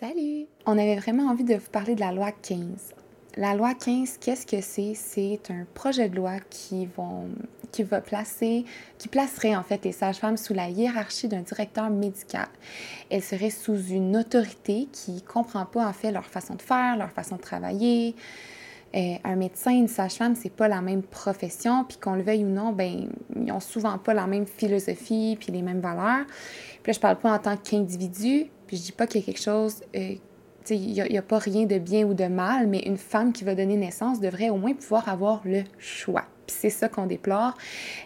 Salut! On avait vraiment envie de vous parler de la loi 15. La loi 15, qu'est-ce que c'est? C'est un projet de loi qui, vont, qui va placer, qui placerait en fait les sages-femmes sous la hiérarchie d'un directeur médical. Elles seraient sous une autorité qui ne comprend pas en fait leur façon de faire, leur façon de travailler. Euh, un médecin, une sage-femme, c'est pas la même profession, puis qu'on le veuille ou non, ben ils ont souvent pas la même philosophie puis les mêmes valeurs. Puis là, je parle pas en tant qu'individu, puis je dis pas qu'il y a quelque chose, euh, il n'y a, pas rien de bien ou de mal, mais une femme qui va donner naissance devrait au moins pouvoir avoir le choix. C'est ça qu'on déplore.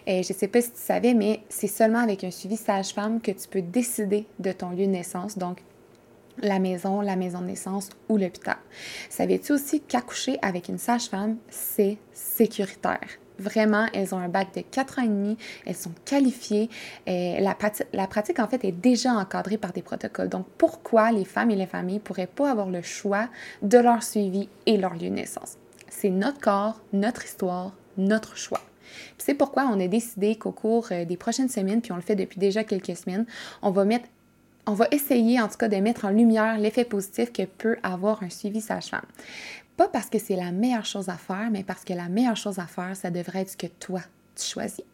Et euh, je sais pas si tu savais, mais c'est seulement avec un suivi sage-femme que tu peux décider de ton lieu de naissance. Donc, la maison, la maison de naissance ou l'hôpital. Savais-tu aussi qu'accoucher avec une sage-femme, c'est sécuritaire? Vraiment, elles ont un bac de 4 ans et demi, elles sont qualifiées. Et la, la, pratique, en fait, est déjà encadrée par des protocoles. Donc, pourquoi les femmes et les familles ne pourraient pas avoir le choix de leur suivi et leur lieu de naissance? C'est notre corps, notre histoire, notre choix. C'est pourquoi on a décidé qu'au cours euh, des prochaines semaines, puis on le fait depuis déjà quelques semaines, on va mettre on va essayer en tout cas de mettre en lumière l'effet positif que peut avoir un suivi sage-femme. Pas parce que c'est la meilleure chose à faire, mais parce que la meilleure chose à faire, ça devrait être ce que toi, tu choisis.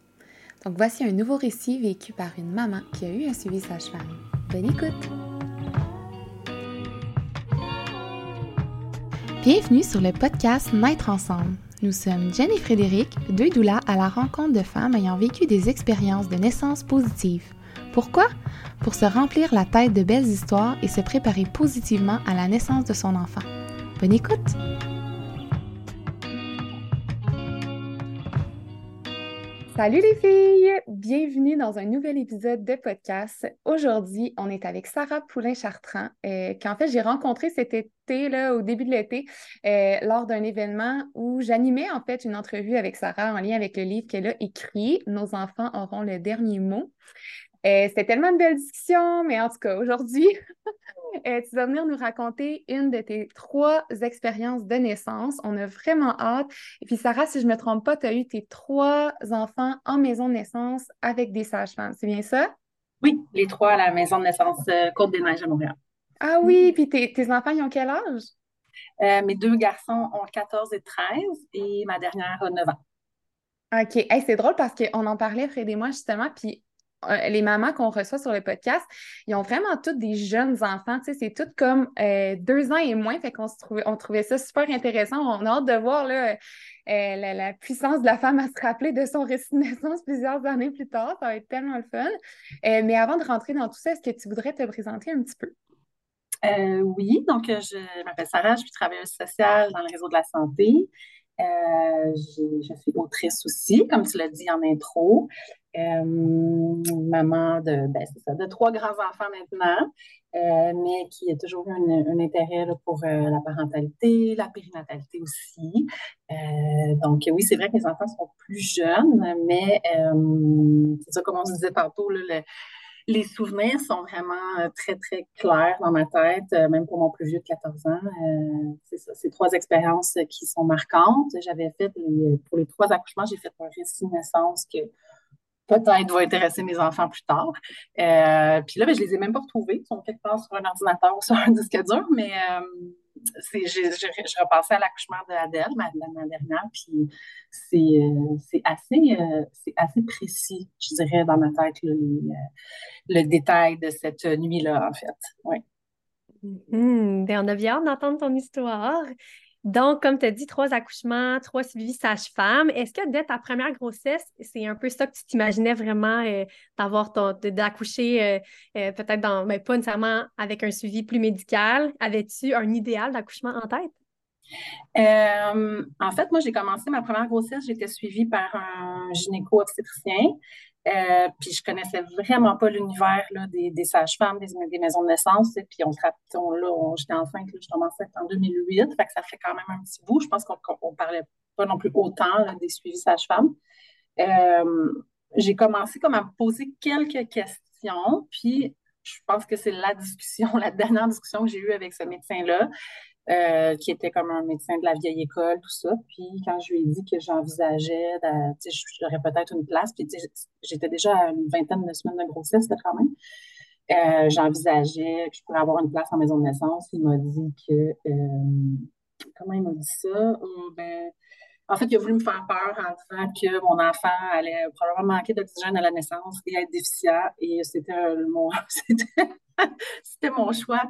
Donc voici un nouveau récit vécu par une maman qui a eu un suivi sage-femme. Bonne écoute! Bienvenue sur le podcast Naître ensemble. Nous sommes Jen et Frédéric, deux doulas à la rencontre de femmes ayant vécu des expériences de naissance positives. Pourquoi? Pour se remplir la tête de belles histoires et se préparer positivement à la naissance de son enfant. Bonne écoute! Salut les filles! Bienvenue dans un nouvel épisode de podcast. Aujourd'hui, on est avec Sarah Poulain-Chartrand, euh, qu'en fait j'ai rencontré cet été, là, au début de l'été, euh, lors d'un événement où j'animais en fait une entrevue avec Sarah en lien avec le livre qu'elle a écrit, Nos enfants auront le dernier mot. Euh, c'était tellement une belle discussion, mais en tout cas, aujourd'hui, euh, tu vas venir nous raconter une de tes trois expériences de naissance. On a vraiment hâte. Et puis, Sarah, si je ne me trompe pas, tu as eu tes trois enfants en maison de naissance avec des sages-femmes. C'est bien ça? Oui, les trois à la maison de naissance euh, Côte-des-Neiges à Montréal. Ah oui, puis tes, enfants, ils ont quel âge? mes deux garçons ont 14 et 13 et ma dernière a 9 ans. OK. c'est drôle parce qu'on en parlait, Fred et moi, justement, puis euh, les mamans qu'on reçoit sur le podcast, ils ont vraiment toutes des jeunes enfants. C'est tout comme euh, deux ans et moins. Fait qu'on trouvait, on trouvait ça super intéressant. On a hâte de voir euh, la, puissance de la femme à se rappeler de son récit de naissance plusieurs années plus tard. Ça va être tellement le fun. mais avant de rentrer dans tout ça, est-ce que tu voudrais te présenter un petit peu? oui, donc je m'appelle Sarah, je suis travailleuse sociale dans le réseau de la santé. je suis autrice aussi, comme tu l'as dit en intro. Euh, maman de, ben, ça, de trois grands-enfants maintenant, euh, mais qui a toujours eu un, intérêt pour euh, la parentalité, la périnatalité aussi. donc oui, c'est vrai que mes enfants sont plus jeunes, mais c'est ça, comme on se disait tantôt, les souvenirs sont vraiment très, très clairs dans ma tête, même pour mon plus vieux de 14 ans. c'est ça, c'est trois expériences qui sont marquantes. J'avais fait, pour les trois accouchements, j'ai fait un récit de naissance que peut-être va intéresser mes enfants plus tard. Euh, puis là, ben, je les ai même pas retrouvés. Ils sont quelque part sur un ordinateur ou sur un disque dur, mais euh, je repassais à l'accouchement de Adèle, ma, dernière, puis c'est euh, assez, assez précis, je dirais, dans ma tête, le, détail de cette nuit-là, en fait. Oui. Mm-hmm. Ben, on a bien hâte d'entendre ton histoire. Donc, comme tu as dit, trois accouchements, trois suivis sage-femme. Est-ce que dès ta première grossesse, c'est un peu ça que tu t'imaginais vraiment euh, d'avoir d'accoucher euh, euh, peut-être dans, mais pas nécessairement avec un suivi plus médical? Avais-tu un idéal d'accouchement en tête? en fait, moi, j'ai commencé ma première grossesse, j'étais suivie par un gynéco-obstétricien. Euh, puis je connaissais vraiment pas l'univers des, des sages-femmes, des, des, maisons de naissance. Et puis on, on, là, j'étais enceinte, là, je enceinte en 2008, fait ça fait quand même un petit bout. Je pense qu'on ne parlait pas non plus autant des suivis sages-femmes. Euh, j'ai commencé comme à me poser quelques questions, puis je pense que c'est la discussion, la dernière discussion que j'ai eue avec ce médecin-là. Euh, qui était comme un médecin de la vieille école, tout ça. Puis quand je lui ai dit que j'envisageais, j'aurais peut-être une place, puis j'étais déjà à une vingtaine de semaines de grossesse, quand même. Euh, j'envisageais que je pourrais avoir une place en maison de naissance. Il m'a dit que, comment il m'a dit ça? ben, en fait, il a voulu me faire peur en disant que mon enfant allait probablement manquer d'oxygène à la naissance et être déficient. Et c'était mon, c'était mon choix.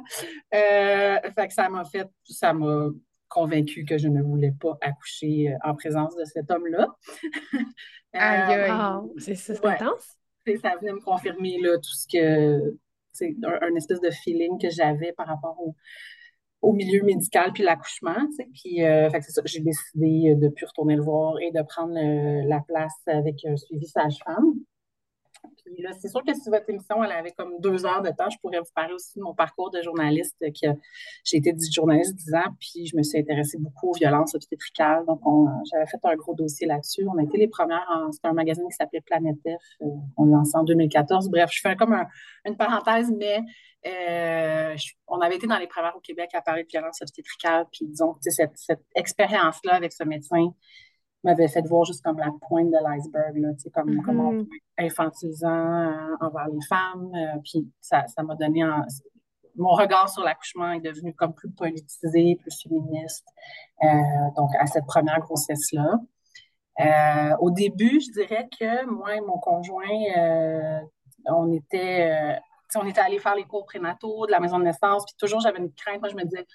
Euh, fait que ça m'a fait, ça m'a convaincu que je ne voulais pas accoucher euh, en présence de cet homme-là. euh, c'est intense. Ça venait me confirmer là, tout ce que, c'est un, espèce de feeling que j'avais par rapport au, au milieu médical puis l'accouchement. Puis, euh, j'ai décidé de ne plus retourner le voir et de prendre la place avec un suivi sage-femme. C'est sûr que si votre émission, elle avait comme deux heures de temps, je pourrais vous parler aussi de mon parcours de journaliste. Que j'ai été journaliste dix ans, puis je me suis intéressée beaucoup aux violences obstétricales. Donc, j'avais fait un gros dossier là-dessus. On a été les premières, c'était un magazine qui s'appelait Planète F. Euh, on l'a lancé en 2014. Bref, je fais comme une parenthèse, mais euh, on avait été dans les premières au Québec à parler de violences obstétricales. Puis disons, cette expérience-là avec ce médecin, m'avait fait voir juste comme la pointe de l'iceberg, comme, mm comment on infantilisant euh, envers les femmes. Euh, puis ça, m'a donné mon regard sur l'accouchement est devenu comme plus politisé, plus féministe. Euh, donc, à cette première grossesse-là. au début, je dirais que moi et mon conjoint, on était, on était allés faire les cours prénataux de la maison de naissance, puis toujours j'avais une crainte. Moi, je me disais,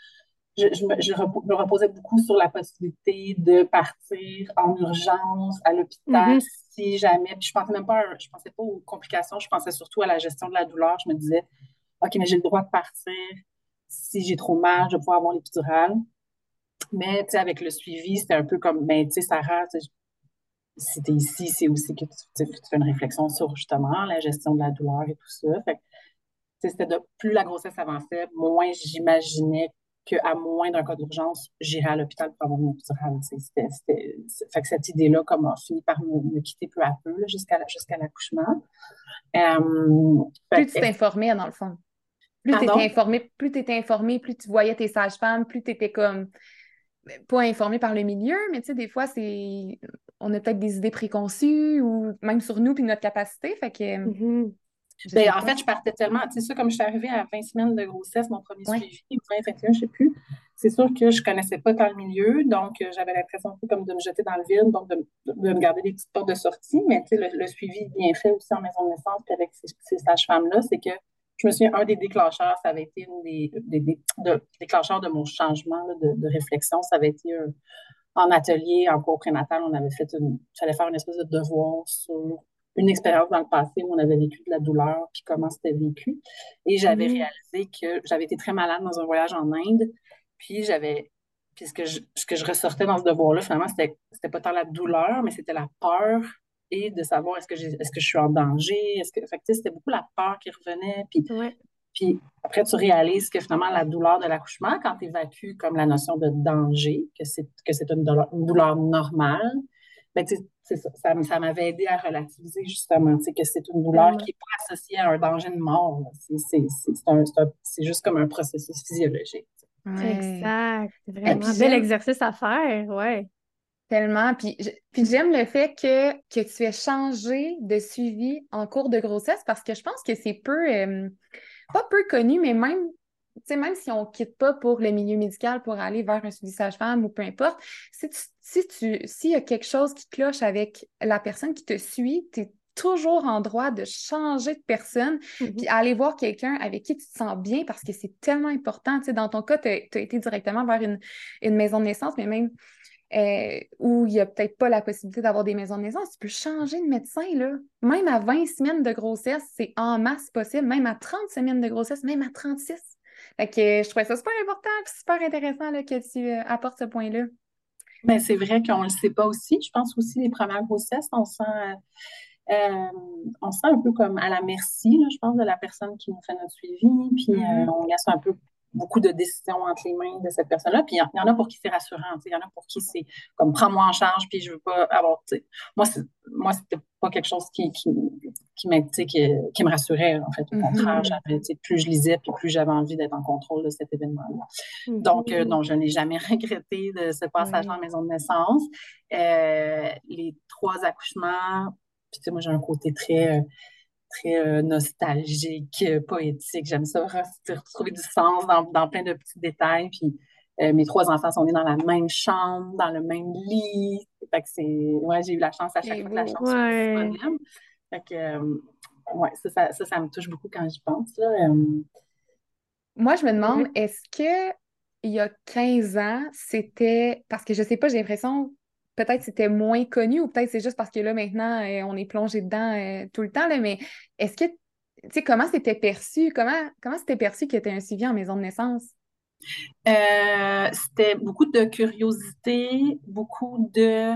je, me, reposais beaucoup sur la possibilité de partir en urgence à l'hôpital mm-hmm. si jamais. Puis je pensais même pas, je pensais pas aux complications, je pensais surtout à la gestion de la douleur. Je me disais, OK, mais j'ai le droit de partir. Si j'ai trop mal, je vais pouvoir avoir l'épidurale. Mais tu sais, avec le suivi, c'était un peu comme, ben, tu sais, Sarah, si tu es ici, c'est aussi que tu, fais une réflexion sur justement la gestion de la douleur et tout ça. Fait c'était de plus la grossesse avançait, moins j'imaginais qu'à moins d'un cas d'urgence, j'irai à l'hôpital pour avoir une épidurale. Fait que cette idée-là comme, a fini par me, quitter peu à peu jusqu'à l'accouchement. Euh, plus tu t'informais, dans le fond. Plus tu étais informé, plus tu étais informé, plus tu voyais tes sages-femmes, plus tu étais comme pas informé par le milieu, mais tu sais, des fois, c'est on a peut-être des idées préconçues ou même sur nous puis notre capacité. Fait que mm-hmm. Ben, en fait, je partais tellement, tu sais, ça, comme je suis arrivée à 20 semaines de grossesse, mon premier suivi, 20, 21, je ne sais plus, c'est sûr que je ne connaissais pas tant le milieu, donc euh, j'avais l'impression un peu comme de me jeter dans le vide, donc de, me garder des petites portes de sortie, mais tu sais, le, suivi bien fait aussi en maison de naissance, puis avec ces, sages-femmes-là, c'est que je me souviens, un des déclencheurs, ça avait été une des, des, déclencheurs de mon changement de, réflexion, ça avait été en atelier, en cours prénatal, on avait fait une, j'allais faire une espèce de devoir sur une expérience dans le passé où on avait vécu de la douleur, puis comment c'était vécu. Et j'avais mm. réalisé que j'avais été très malade dans un voyage en Inde, puis j'avais. Puis ce que, je, ce que je ressortais dans ce devoir-là, finalement, c'était, c'était pas tant la douleur, mais c'était la peur et de savoir est-ce que, j'ai, est-ce que je suis en danger. Est-ce que, fait c'était beaucoup la peur qui revenait. Puis, puis après, tu réalises que finalement, la douleur de l'accouchement, quand tu évacues comme la notion de danger, que c'est, que c'est une douleur, une douleur normale, ben, ça, ça, m'avait aidé à relativiser justement, que c'est une douleur qui n'est pas associée à un danger de mort. C'est juste comme un processus physiologique. Exact. C'est vraiment un bel exercice à faire, ouais. Tellement. Puis, puis j'aime le fait que, que tu aies changé de suivi en cours de grossesse parce que je pense que c'est peu, euh, pas peu connu, mais même sais, même si on ne quitte pas pour le milieu médical pour aller vers un suivi sage-femme ou peu importe, si si tu, s'il y a quelque chose qui cloche avec la personne qui te suit, tu es toujours en droit de changer de personne, mm-hmm. puis aller voir quelqu'un avec qui tu te sens bien parce que c'est tellement important. Tu sais, dans ton cas, tu as, été directement vers une, une, maison de naissance, mais même euh, où il n'y a peut-être pas la possibilité d'avoir des maisons de naissance, tu peux changer de médecin. Là. Même à 20 semaines de grossesse, c'est en masse possible. Même à 30 semaines de grossesse, même à 36. Fait que je trouvais ça super important et super intéressant là, que tu euh, apportes ce point-là. Mais c'est vrai qu'on ne le sait pas aussi. Je pense aussi les premières grossesses, on sent, euh, on sent un peu comme à la merci, je pense, de la personne qui nous fait notre suivi. Puis mm-hmm. euh, on laisse un peu beaucoup de décisions entre les mains de cette personne-là. Puis il y, en a pour qui c'est rassurant. Il y en a pour qui c'est comme prends-moi en charge, puis je veux pas avoir. Moi, moi, c'était pas quelque chose qui, qui, qui, qui, me rassurait, en fait. Au mm-hmm. contraire, plus je lisais, puis plus j'avais envie d'être en contrôle de cet événement-là. Mm-hmm. Donc, euh, non, je n'ai jamais regretté de ce passage en maison de naissance. Euh, les trois accouchements, puis moi, j'ai un côté très très nostalgique, poétique. J'aime ça, retrouver du sens dans, dans, plein de petits détails. Puis mes trois enfants sont nés dans la même chambre, dans le même lit. Fait que c'est... Ouais, j'ai eu la chance à chaque fois que la chance disponible. Fait que, ouais, ça, ça, ça, me touche beaucoup quand j'y pense. Là. Moi, je me demande, est-ce que il y a 15 ans, c'était parce que je sais pas, j'ai l'impression peut-être c'était moins connu ou peut-être c'est juste parce que là maintenant euh, on est plongé dedans euh, tout le temps là, mais est-ce que tu sais comment c'était perçu? Comment comment c'était perçu qu'il y un suivi en maison de naissance? Euh, c'était beaucoup de curiosité, beaucoup de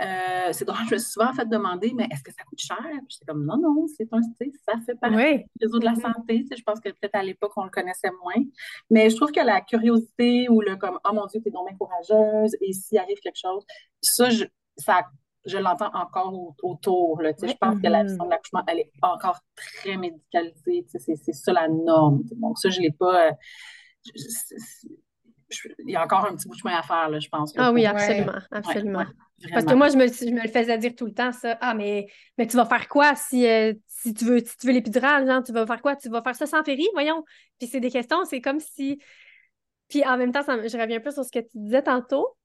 euh, c'est drôle, je me suis souvent fait demander, mais est-ce que ça coûte cher? J'étais comme, non, non, c'est un, ça fait partie du réseau de la mm-hmm. santé. je pense que peut-être à l'époque, on le connaissait moins. Mais je trouve que la curiosité ou le comme, oh mon Dieu, t'es donc bien courageuse, et s'il arrive quelque chose, ça, je, ça, je l'entends encore autour. Là, Je pense que la vision mm-hmm. de l'accouchement, elle est encore très médicalisée. C'est ça la norme. Donc, ça, je ne l'ai pas. Il y a encore un petit bout de chemin à faire, là, je pense. ah oui, absolument, absolument. Parce que moi, je me, je me, le faisais dire tout le temps, ça. Ah, mais, mais tu vas faire quoi si, euh, si tu veux, si tu veux l'épidurale, tu vas faire quoi? Tu vas faire ça sans féri, voyons. Puis c'est des questions, c'est comme si. Puis en même temps, ça, je reviens un peu sur ce que tu disais tantôt,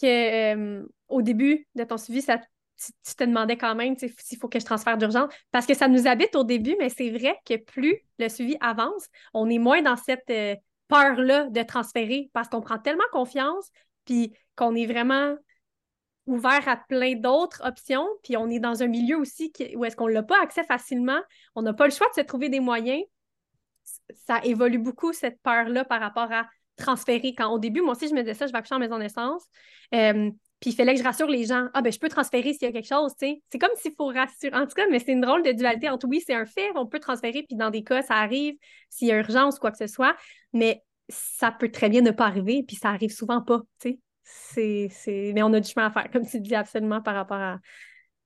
que euh, au début de ton suivi, ça, tu, te demandais quand même s'il faut que je transfère d'urgence. Parce que ça nous habite au début, mais c'est vrai que plus le suivi avance, on est moins dans cette euh, peur-là de transférer parce qu'on prend tellement confiance, puis qu'on est vraiment ouvert à plein d'autres options, puis on est dans un milieu aussi où est-ce qu'on n'a pas accès facilement, on n'a pas le choix de se trouver des moyens. Ça évolue beaucoup, cette peur-là, par rapport à transférer. Quand au début, moi aussi, je me disais ça, je vais accoucher en maison de naissance. Euh, puis il fallait que je rassure les gens. Ah, ben, je peux transférer s'il y a quelque chose, tu sais. C'est comme s'il faut rassurer. En tout cas, mais c'est une drôle de dualité entre oui, c'est un fait, on peut transférer, puis dans des cas, ça arrive s'il y a urgence, quoi que ce soit. Mais ça peut très bien ne pas arriver, puis ça arrive souvent pas, tu sais c'est, Mais on a du chemin à faire, comme tu dis absolument par rapport à.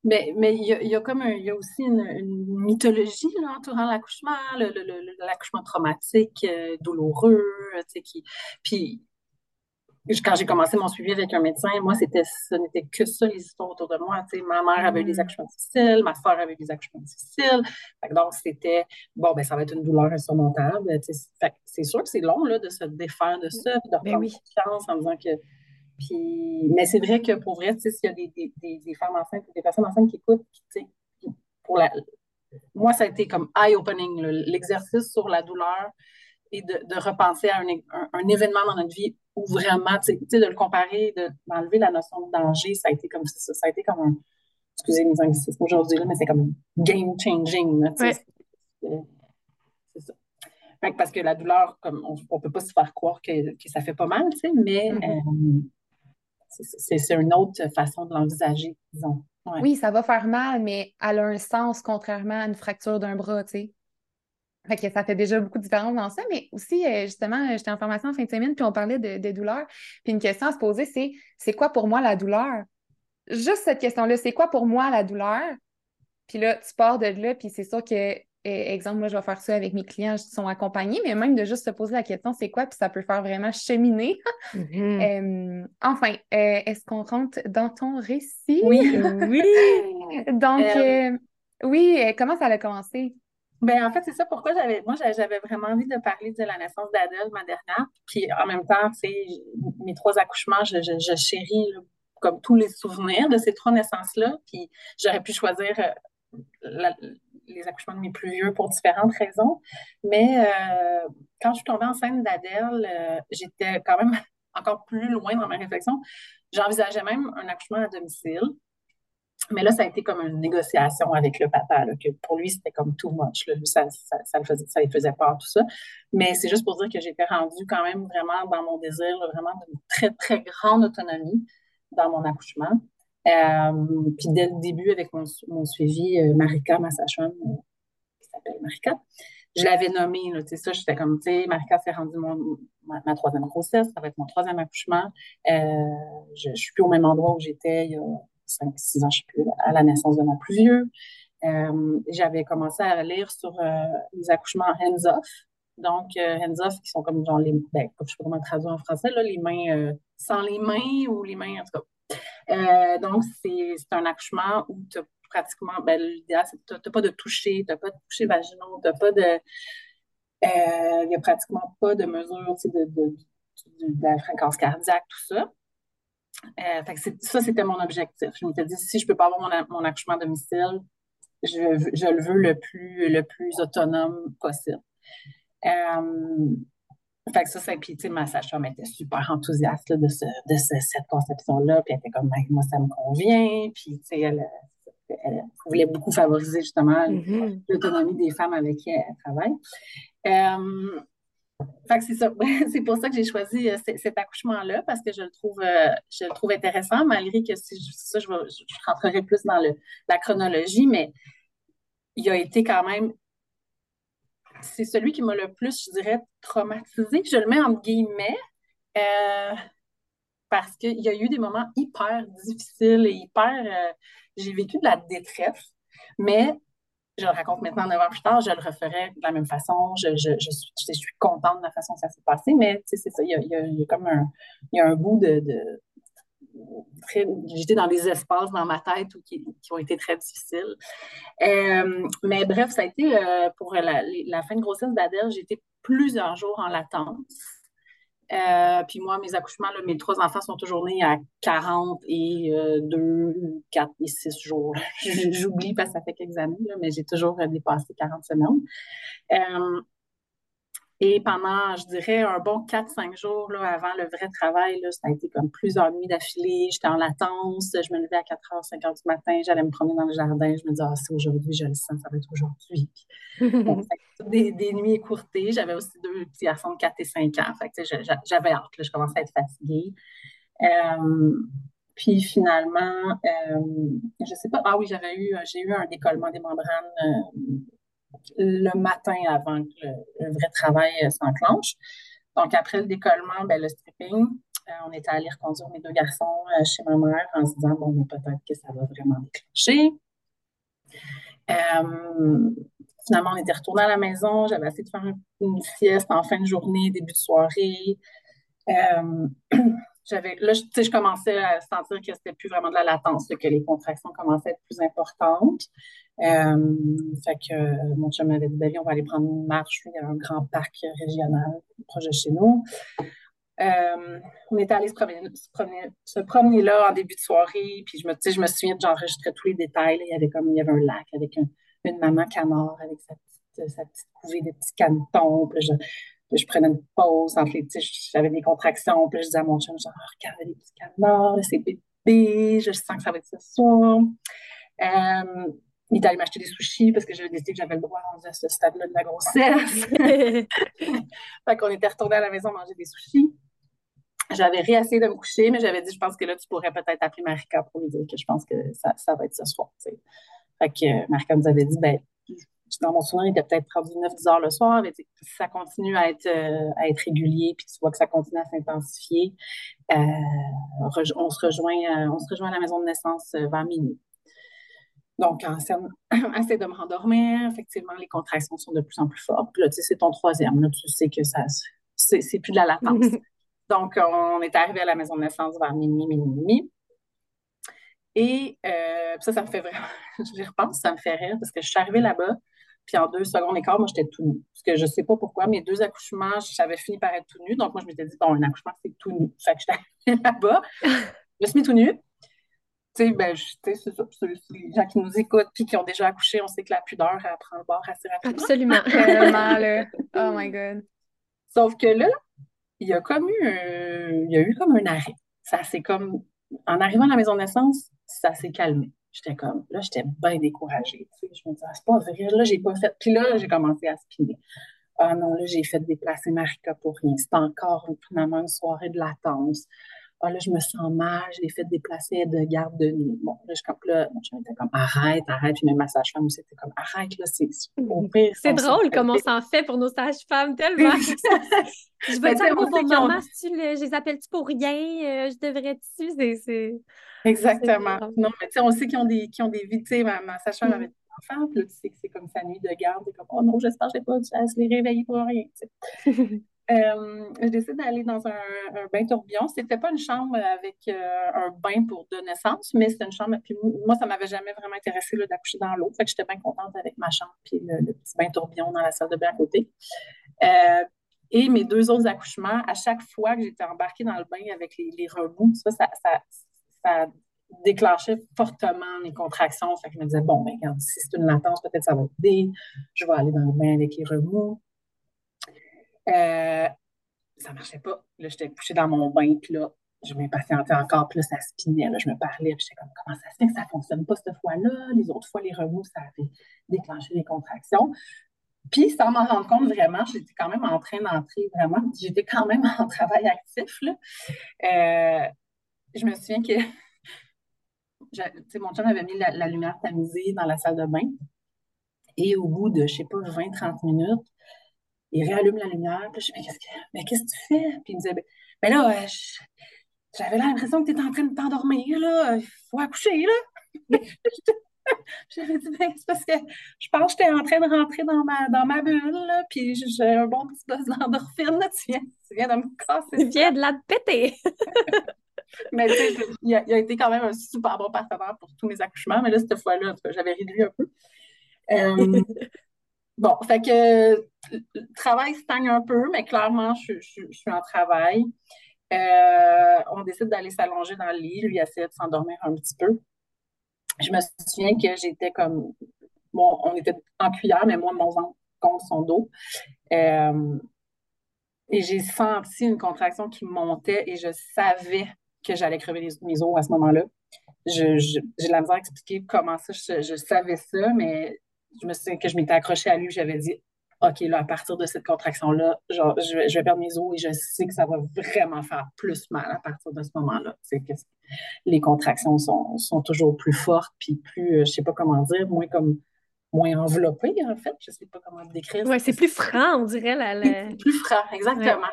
Mais, mais il, y a, y a comme il y a aussi une, mythologie là, entourant l'accouchement, l'accouchement traumatique, euh, douloureux, tu sais, qui. Puis quand j'ai commencé mon suivi avec un médecin, moi, c'était ce n'était que ça, les histoires autour de moi. Tu sais, ma mère avait eu des mm. accouchements difficiles, ma soeur avait eu des accouchements difficiles. donc, c'était, bon, ben ça va être une douleur insurmontable. c'est sûr que c'est long là, de se défaire de ça, de ben reprendre confiance en disant que mais c'est vrai que pour vrai, s'il y a des, des, des, femmes enceintes ou des personnes enceintes qui écoutent, pour la, moi, ça a été comme eye-opening, l'exercice sur la douleur et de, de repenser à un, un, événement dans notre vie où vraiment, tu sais, de le comparer, d'enlever la notion de danger, ça a été comme ça. Ça a été comme un, excusez mes anglicismes aujourd'hui, mais c'est comme game-changing. C'est ça. parce que la douleur, comme on ne peut pas se faire croire que, que ça fait pas mal, tu sais, mais mm-hmm. euh, c'est une autre façon de l'envisager, disons. Oui, ça va faire mal, mais elle a un sens contrairement à une fracture d'un bras, tu sais. Fait que ça fait déjà beaucoup de différence dans ça, mais aussi, euh, justement, j'étais en formation en fin de semaine, puis on parlait de, de douleur. Puis une question à se poser, c'est c'est quoi pour moi la douleur? Juste cette question-là, c'est quoi pour moi la douleur? Puis là, tu pars de là, puis c'est sûr que exemple, moi, je vais faire ça avec mes clients qui sont accompagnés, mais même de juste se poser la question, c'est quoi, puis ça peut faire vraiment cheminer. Mm-hmm. enfin, euh, est-ce qu'on rentre dans ton récit? Oui, oui. Donc, euh, euh, oui, comment ça a commencé? Ben, en fait, c'est ça pourquoi j'avais, moi, j'avais vraiment envie de parler de la naissance d'Adèle, ma dernière. Puis en même temps, mes trois accouchements, je, je, chéris comme tous les souvenirs de ces trois naissances-là. Puis j'aurais pu choisir la, les accouchements de mes plus vieux pour différentes raisons. Mais euh, quand je suis tombée enceinte d'Adèle, euh, j'étais quand même encore plus loin dans ma réflexion. J'envisageais même un accouchement à domicile. Mais là, ça a été comme une négociation avec le papa, que pour lui, c'était comme too much. Lui, ça, ça, le faisait, ça lui faisait peur, tout ça. Mais c'est juste pour dire que j'étais rendue quand même vraiment dans mon désir, vraiment d'une très, très grande autonomie dans mon accouchement. Euh, puis dès le début, avec mon, mon suivi, euh, Marika, ma euh, qui s'appelle Marika, je l'avais nommée, sais, ça, j'étais comme, tu sais, Marika s'est rendue mon, ma, troisième grossesse, ça va être mon troisième accouchement. je ne suis plus au même endroit où j'étais il y a 5, 6 ans, je ne sais plus, à la naissance de mon plus vieux. J'avais commencé à lire sur les accouchements hands-off. Donc, hands-off, qui sont comme genre les, ben, je sais pas comment traduire en français, là, les mains sans les mains ou les mains, en tout cas, euh, donc, c'est un accouchement où tu pratiquement, ben, l'idéal, c'est que tu n'as pas de toucher, tu n'as pas de toucher vaginaux, tu n'as pas de. Il n'y a pratiquement pas de mesure de, la fréquence cardiaque, tout ça. Fait ça, c'était mon objectif. Je m'étais dit, si je ne peux pas avoir mon, mon accouchement à domicile, je, je, le veux le plus, le plus autonome possible. Euh, fait que ça, ça, puis, ma sage-femme était super enthousiaste de, ce, de cette conception-là, puis elle était comme, ben, moi, ça me convient, puis, tu sais, elle, elle, voulait beaucoup favoriser, justement, mm-hmm. l'autonomie des femmes avec qui elle travaille. Euh, fait c'est ça. c'est pour ça que j'ai choisi euh, cet accouchement-là, parce que je le trouve, euh, je le trouve intéressant, malgré que si je, ça, je, rentrerai plus dans le, la chronologie, mais il a été quand même c'est celui qui m'a le plus, je dirais, traumatisé. Je le mets en guillemets euh, parce qu'il y a eu des moments hyper difficiles et hyper. J'ai vécu de la détresse, mais je le raconte maintenant neuf ans plus tard, je le referais de la même façon. Je, suis, contente de la façon dont ça s'est passé, mais c'est ça, il y, a, comme un, il y a un bout de j'étais dans des espaces dans ma tête qui, ont été très difficiles. Euh, mais bref, ça a été euh, pour la, fin de grossesse d'Adèle, été plusieurs jours en latence. Euh, puis moi, mes accouchements, mes trois enfants sont toujours nés à 40 et 2, 4 et 6 jours. J'oublie parce que ça fait quelques années, mais j'ai toujours dépassé 40 semaines. Et pendant, je dirais, un bon 4-5 jours là, avant le vrai travail, là, ça a été comme plusieurs nuits d'affilée. J'étais en latence, je me levais à 4h, 5h du matin, j'allais me promener dans le jardin, je me disais, ah, c'est aujourd'hui, je le sens, ça va être aujourd'hui. des, des, nuits écourtées. J'avais aussi deux petits garçons de 4 et 5 ans. Fait j'avais hâte, là, je commençais à être fatiguée. Euh, puis finalement, euh, je sais pas, ah oui, j'avais eu, j'ai eu un décollement des membranes euh, le matin avant que le, vrai travail euh, s'enclenche. Donc, après le décollement, ben, le stripping, euh, on était allé reconduire mes deux garçons euh, chez ma mère en se disant, bon, peut-être que ça va vraiment déclencher. finalement, on était retourné à la maison. J'avais essayé de faire une, sieste en fin de journée, début de soirée. j'avais là, je, je commençais à sentir que c'était plus vraiment de la latence, que les contractions commençaient à être plus importantes. Euh, fait que euh, mon chum m'avait dit, ben, on va aller prendre une marche. Il y a un grand parc régional proche de chez nous. Euh, on était allé se promener, se promener, là en début de soirée. Puis je me, je me souviens j'enregistrais tous les détails. Il y avait comme il y avait un lac avec une maman canard avec sa petite, sa petite couvée de petits canetons. Puis je, je prenais une pause entre les j'avais des contractions. Puis je disais à mon chum, genre, regarde les petits canards, c'est bébé, je sens que ça va être ce soir. Il est allé m'acheter des sushis parce que j'avais décidé que j'avais le droit à ce stade-là de la grossesse. fait qu'on était retourné à la maison manger des sushis. J'avais réessayé de me coucher, mais j'avais dit, je pense que là, tu pourrais peut-être appeler Marika pour lui dire que je pense que ça, ça va être ce soir. Fait que euh, Marika nous avait dit, ben, dans mon souvenir, il était peut-être rendu 9-10 heures le soir. Mais ça continue à être, euh, à être régulier, puis tu vois que ça continue à s'intensifier. Euh, on, se rejoint, on se rejoint à la maison de naissance vers minuit. Donc, en essaie de me rendormir. Effectivement, les contractions sont de plus en plus fortes. Puis là, tu sais, c'est ton troisième. Là, tu sais que ça, c'est plus de la latence. Donc, on est arrivé à la maison de naissance vers minuit, minuit et demi. Et euh, ça, ça me fait vraiment, je repense, ça me fait rire parce que je suis arrivée là-bas, puis en deux secondes et quart, moi, j'étais tout nue. Parce que je ne sais pas pourquoi, mes deux accouchements, j'avais fini par être tout nue. Donc, moi, je m'étais dit, bon, un accouchement, c'est tout nu. Fait que j'étais arrivée là-bas, je me suis mis tout nu tu sais, ben, c'est ça, les gens qui nous écoutent puis qui ont déjà accouché, on sait que la pudeur, elle prend le bord assez rapidement. Absolument. Tellement, là. Oh my God. Sauf que là, il y a comme eu un, il y a eu comme un arrêt. Ça c'est comme, en arrivant à la maison de naissance, ça s'est calmé. J'étais comme, là, j'étais bien découragée. Tu sais. Je me disais, ah, c'est pas vrai, là, j'ai pas fait. Puis là, j'ai commencé à spinner. Ah non, là, j'ai fait déplacer Marika pour rien. C'est encore finalement une soirée de latence ah là, je me sens mal, j'ai fait déplacer de garde de nuit. Bon, là, je, comme, là, j'étais comme, arrête, arrête. Puis même ma sage-femme aussi était comme, arrête, là, c'est pire. C'est drôle comment on s'en fait pour nos sages-femmes, tellement. je veux dire au bon moment, si tu je les appelle-tu pour rien, euh, je devrais-tu, c'est... Exactement. Non, mais tu sais, on sait qu'ils ont des, qui ont des vies, tu sais, ma, ma sage-femme mm. avait des enfants, puis là, tu sais que c'est comme sa nuit de garde, et comme, oh non, j'espère que je n'ai pas à se les réveiller pour rien. Euh, je décide d'aller dans un, bain tourbillon. C'était pas une chambre avec euh, un bain pour de naissance, mais c'était une chambre. Puis moi, ça m'avait jamais vraiment intéressé d'accoucher dans l'eau. Fait que j'étais bien contente avec ma chambre puis le, petit bain tourbillon dans la salle de bain à côté. Euh, et mes deux autres accouchements, à chaque fois que j'étais embarquée dans le bain avec les, remous, ça, ça, déclenchait fortement mes contractions. Fait je me disais, bon, ben, si c'est une latence, peut-être ça va aider. Je vais aller dans le bain avec les remous. Euh, ça marchait pas. Là, j'étais couchée dans mon bain, là, je m'impatientais encore, puis là, ça spinait, là, je me parlais, puis j'étais comme, comment ça se fait que ça fonctionne pas cette fois-là? Les autres fois, les remous, ça avait déclenché les contractions. Puis, sans m'en rendre compte vraiment, j'étais quand même en train d'entrer vraiment, j'étais quand même en travail actif, là. Euh, je me souviens que, mon chum avait mis la, lumière tamisée dans la salle de bain, et au bout de, je sais pas, 20-30 minutes, il réallume la lumière. Puis je dis, mais qu'est-ce que, tu fais? Puis il me disait, ben, ben là, euh, j'avais l'impression que tu étais en train de t'endormir, là. Il faut accoucher, là. J'avais dit, ben, c'est parce que je pense que j'étais en train de rentrer dans ma, dans ma bulle, là, puis j'ai un bon petit buzz d'endorphine, là. Tu viens, tu viens de me casser. Tu viens de la péter. mais tu sais, il, a, été quand même un super bon partenaire pour tous mes accouchements, mais là, cette fois-là, j'avais réduit un peu. Euh, Bon, fait que le travail stagne un peu, mais clairement, je, suis en travail. Euh, on décide d'aller s'allonger dans le lit. Lui essaie de s'endormir un petit peu. Je me souviens que j'étais comme. Bon, on était en cuillère, mais moi, mon ventre contre son dos. Euh, et j'ai senti une contraction qui montait et je savais que j'allais crever les, mes os à ce moment-là. J'ai la misère à expliquer comment ça, je savais ça, mais je me souviens que je m'étais accrochée à lui, j'avais dit OK, là, à partir de cette contraction-là, genre, je vais, je vais, perdre mes os et je sais que ça va vraiment faire plus mal à partir de ce moment-là. C'est que les contractions sont, sont, toujours plus fortes, puis plus, euh, je sais pas comment dire, moins comme moins enveloppées, en fait. Je sais pas comment le décrire. Oui, c'est plus franc, on dirait. La, Plus, franc, exactement.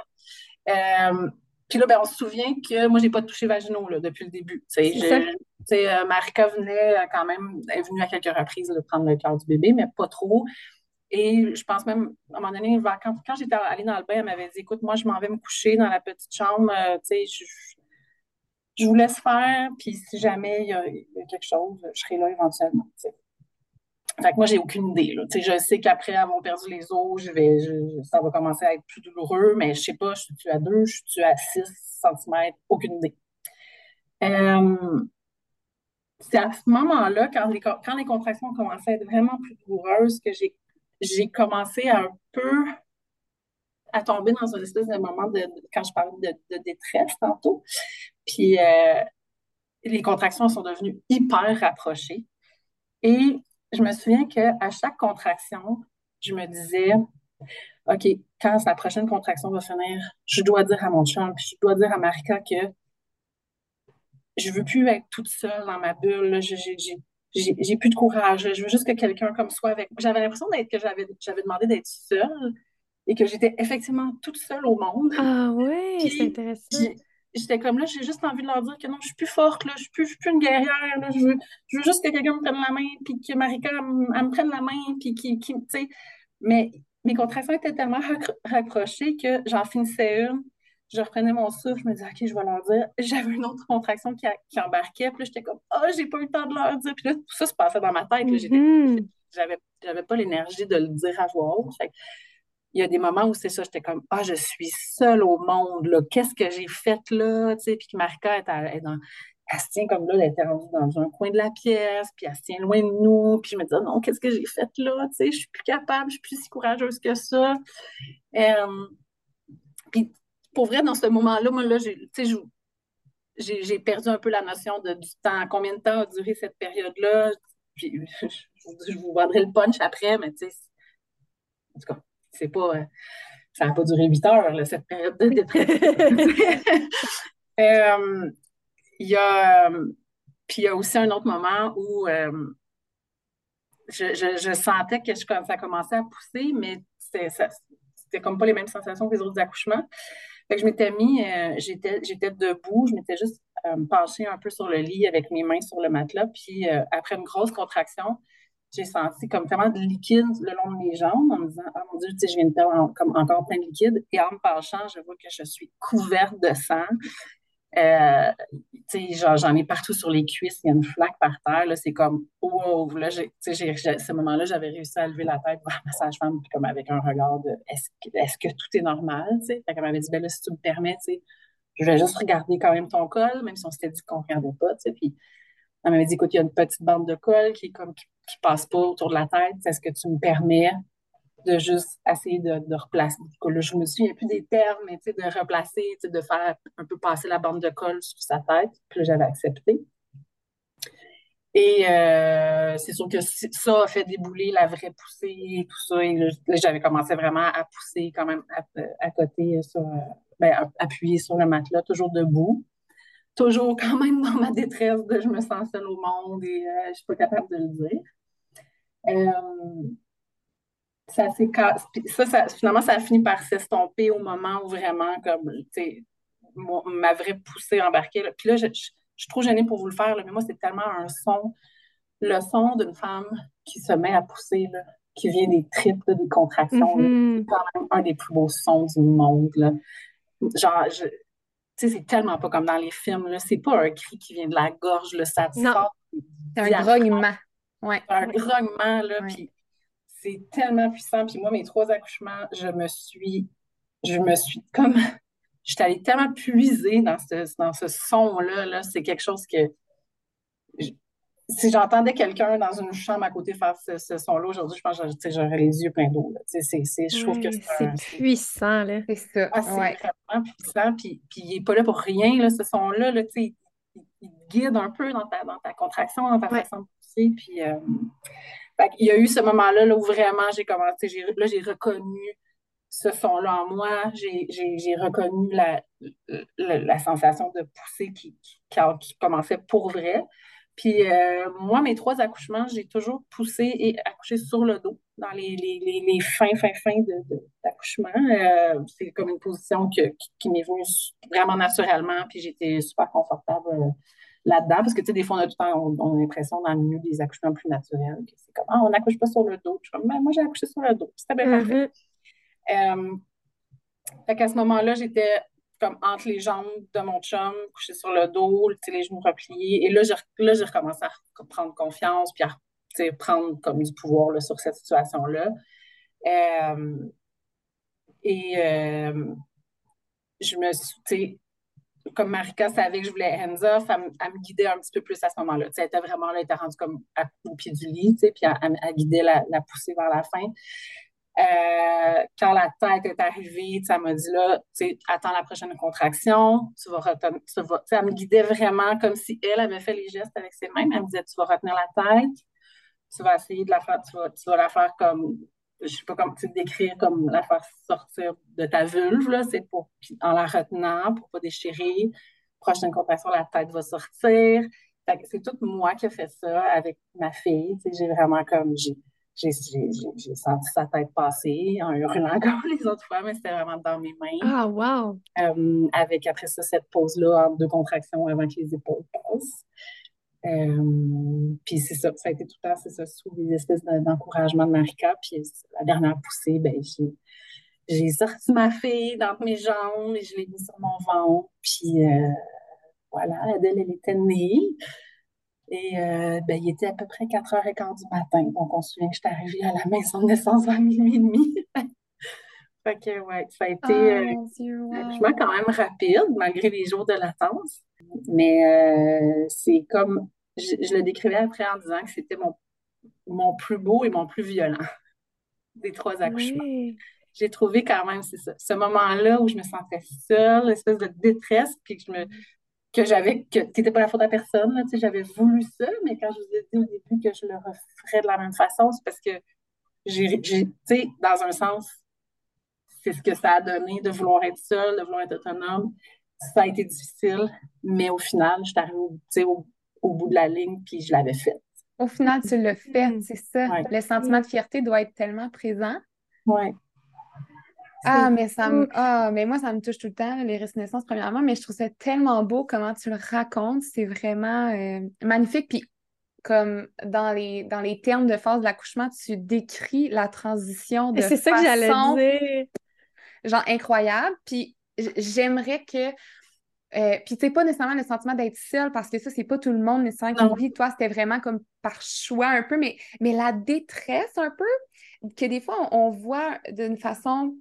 Euh, puis là, ben, on se souvient que moi, j'ai pas touché vaginaux là, depuis le début. Euh, Marika venait euh, quand même, est venue à quelques reprises de prendre le cœur du bébé, mais pas trop. Et je pense même, à un moment donné, quand, quand j'étais allée dans le bain, elle m'avait dit Écoute, moi, je m'en vais me coucher dans la petite chambre. Euh, tu sais, je, vous laisse faire, puis si jamais il y, a quelque chose, je serai là éventuellement. Fait que moi, j'ai aucune idée. Je sais qu'après avoir perdu les os, je vais, ça va commencer à être plus douloureux, mais je sais pas, je suis à 2, je suis à 6 cm, aucune idée. Euh, c'est à ce moment-là, quand les, quand les contractions ont commencé à être vraiment plus douloureuses, que j'ai, commencé un peu à tomber dans un espèce de moment de, quand je parlais de, détresse tantôt. Puis euh, les contractions sont devenues hyper rapprochées. Et je me souviens qu'à chaque contraction, je me disais, OK, quand la prochaine contraction va finir, je dois dire à mon chum, puis je dois dire à Marika que je veux plus être toute seule dans ma bulle. J'ai plus de courage. Je veux juste que quelqu'un comme soit avec. J'avais l'impression d'être que j'avais demandé d'être seule et que j'étais effectivement toute seule au monde. Ah oui, c'est intéressant j'étais comme là, j'ai juste envie de leur dire que non, je suis plus forte, là, je suis plus, suis plus une guerrière, là, je, veux, je veux juste que quelqu'un me prenne la main, puis que Marika, elle, me prenne la main, puis qui, qui tu sais. Mais mes contractions étaient tellement raccrochées que j'en finissais une, je reprenais mon souffle, je me disais, OK, je vais leur dire. J'avais une autre contraction qui, qui embarquait, puis là, j'étais comme, oh, j'ai pas eu le temps de leur dire. Puis là, tout ça se passait dans ma tête, mm-hmm. j'avais, j'avais pas l'énergie de le dire à voix haute il y a des moments où c'est ça, j'étais comme, ah, je suis seule au monde, là, qu'est-ce que j'ai fait là, tu sais, puis que Marika est, dans, elle se tient comme là, elle était rendue dans un coin de la pièce, puis elle se tient loin de nous, puis je me dis, non, qu'est-ce que j'ai fait là, tu sais, je suis plus capable, je suis plus si courageuse que ça. Puis pour vrai, dans ce moment-là, moi, là, j'ai, perdu un peu la notion de, du temps, combien de temps a duré cette période-là, puis je, vous vendrai le punch après, mais tu sais, en tout cas, c'est pas. Euh, ça n'a pas duré huit heures, cette période de dépression. Euh, il y a. Puis il y a aussi un autre moment où euh, je, sentais que ça commençait à pousser, mais c'était comme pas les mêmes sensations que les autres accouchements. Fait que je m'étais mis, j'étais, j'étais debout, je m'étais juste penchée un peu sur le lit avec mes mains sur le matelas. Puis après une grosse contraction, j'ai senti comme tellement de liquide le long de mes jambes en me disant Ah mon Dieu, je viens de perdre comme encore plein de liquide. Et en me penchant, je vois que je suis couverte de sang. Euh, j'en ai partout sur les cuisses, il y a une flaque par terre, c'est comme wow, là, j'ai, ce moment-là, j'avais réussi à lever la tête vers ma sage-femme, comme avec un regard de est-ce que, est-ce que tout est normal? Fait qu'elle m'avait dit, ben là, si tu me permets, je vais juste regarder quand même ton col, même si on s'était dit qu'on ne regardait pas, elle m'avait dit, écoute, il y a une petite bande de col qui est comme, qui, passe pas autour de la tête, est-ce que tu me permets de juste essayer de, replacer? Là, je me souviens plus des termes, mais de replacer, de faire un peu passer la bande de colle sur sa tête. Puis j'avais accepté. Et euh, c'est sûr que ça a fait débouler la vraie poussée et tout ça. Et là, j'avais commencé vraiment à pousser quand même à, côté, euh, ben, appuyé sur le matelas, toujours debout. Toujours quand même dans ma détresse de je me sens seule au monde et euh, je ne suis pas capable de le dire ça s'est ça, ça, finalement, ça a fini par s'estomper au moment où vraiment, comme, tu sais, ma vraie poussée embarquée. Puis là, je, suis trop gênée pour vous le faire, mais moi, c'est tellement un son, le son d'une femme qui se met à pousser, là, qui vient des tripes, des contractions. Mm-hmm. C'est quand même un des plus beaux sons du monde. Là. Genre, sais, c'est tellement pas comme dans les films. Là. C'est pas un cri qui vient de la gorge, là, ça sort. C'est un grognement. Ouais. Un grognement, là, puis c'est tellement puissant. Puis moi, mes trois accouchements, je me suis, je me suis comme, je suis allée tellement puiser dans ce, dans ce son-là. -là, c'est quelque chose que, si j'entendais quelqu'un dans une chambre à côté faire ce, son-là aujourd'hui, je pense que j'aurais les yeux pleins d'eau. Je trouve que c'est puissant. Là. C'est ça. Ah, c'est vraiment puissant. Puis, puis il n'est pas là pour rien, là, ce son-là. Là, il, il te guide un peu dans ta, dans ta contraction, dans ta façon de pousser. Puis, euh, il y a eu ce moment-là là, où vraiment j'ai commencé, là j'ai reconnu ce son-là en moi, j'ai reconnu la, la, sensation de pousser qui, qui, commençait pour vrai. Puis euh, moi, mes trois accouchements, j'ai toujours poussé et accouché sur le dos dans les, les, les, fins, fins, fins d'accouchement. Euh, c'est comme une position qui, qui m'est venue vraiment naturellement, puis j'étais super confortable euh, là-dedans, parce que, tu sais, des fois, on a tout le temps, on, a l'impression dans le milieu des accouchements plus naturels, que c'est comme, ah, on n'accouche pas sur le dos. Je ben, moi, j'ai accouché sur le dos. C'était bien parfait. Mm-hmm. Euh, fait qu'à ce moment-là, j'étais comme entre les jambes de mon chum, couché sur le dos, les genoux repliés. Et là, j'ai là, recommencé à prendre confiance, puis à prendre comme du pouvoir sur cette situation-là. Euh, et euh, je me suis, comme Marika savait que je voulais hands off, elle, me guidait un petit peu plus à ce moment-là. elle était vraiment là, elle était rendue comme au pied du lit, puis elle, guidait la, la, poussée vers la fin. Euh, quand la tête est arrivée, elle m'a dit là, attends la prochaine contraction, tu vas retenir, tu elle me guidait vraiment comme si elle avait fait les gestes avec ses mains, elle me disait tu vas retenir la tête, tu vas essayer de la faire, tu vas, tu la faire comme je sais pas comment te décrire comme la faire sortir de ta vulve, c'est pour, en la retenant pour pas déchirer. Prochaine contraction, la tête va sortir. C'est tout moi qui ai fait ça avec ma fille. J'ai vraiment comme, j'ai, senti sa tête passer en hurlant comme les autres fois, mais c'était vraiment dans mes mains. Ah, wow! Euh, avec après ça, cette pause-là entre deux contractions avant que les épaules passent. Euh, puis c'est ça, ça a été tout le temps, c'est ça, sous des espèces d'encouragement de Marika. Puis la dernière poussée, ben, j'ai sorti ma fille dans mes jambes et je l'ai mis sur mon ventre. Puis euh, voilà, Adèle, elle était née. Et euh, ben, il était à peu près 4h15 du matin. Donc, on se souvient que j'étais arrivée à la maison de naissance vers minuit et demi. fait que, ouais, ça a été oh, un quand même rapide, malgré les jours de latence. Mais euh, c'est comme, je, le décrivais après en disant que c'était mon, mon plus beau et mon plus violent des trois accouchements. J'ai trouvé quand même, c'est ça, ce moment-là où je me sentais seule, l'espèce de détresse, puis que je me que j'avais, que n'étais pas la faute à personne, là, j'avais voulu ça, mais quand je vous ai dit au début que je le referais de la même façon, c'est parce que j'ai, tu sais, dans un sens, c'est ce que ça a donné de vouloir être seule, de vouloir être autonome, ça a été difficile, mais au final, je suis arrivée au, au, bout de la ligne, puis je l'avais fait. Au final, tu l'as fait, mm. c'est ça. Le sentiment de fierté doit être tellement présent. Oui. Ah, mais ça me... ah, mais moi, ça me touche tout le temps, les naissance premièrement, mais je trouve ça tellement beau comment tu le racontes. C'est vraiment euh, magnifique. Puis comme dans les, dans les termes de phase de l'accouchement, tu décris la transition de C'est ça que j'allais dire. Genre incroyable. Puis j'aimerais que. Euh, puis, tu pas nécessairement le sentiment d'être seule, parce que ça, c'est pas tout le monde nécessairement qui vit. Toi, c'était vraiment comme par choix un peu, mais, mais la détresse un peu, que des fois, on voit d'une façon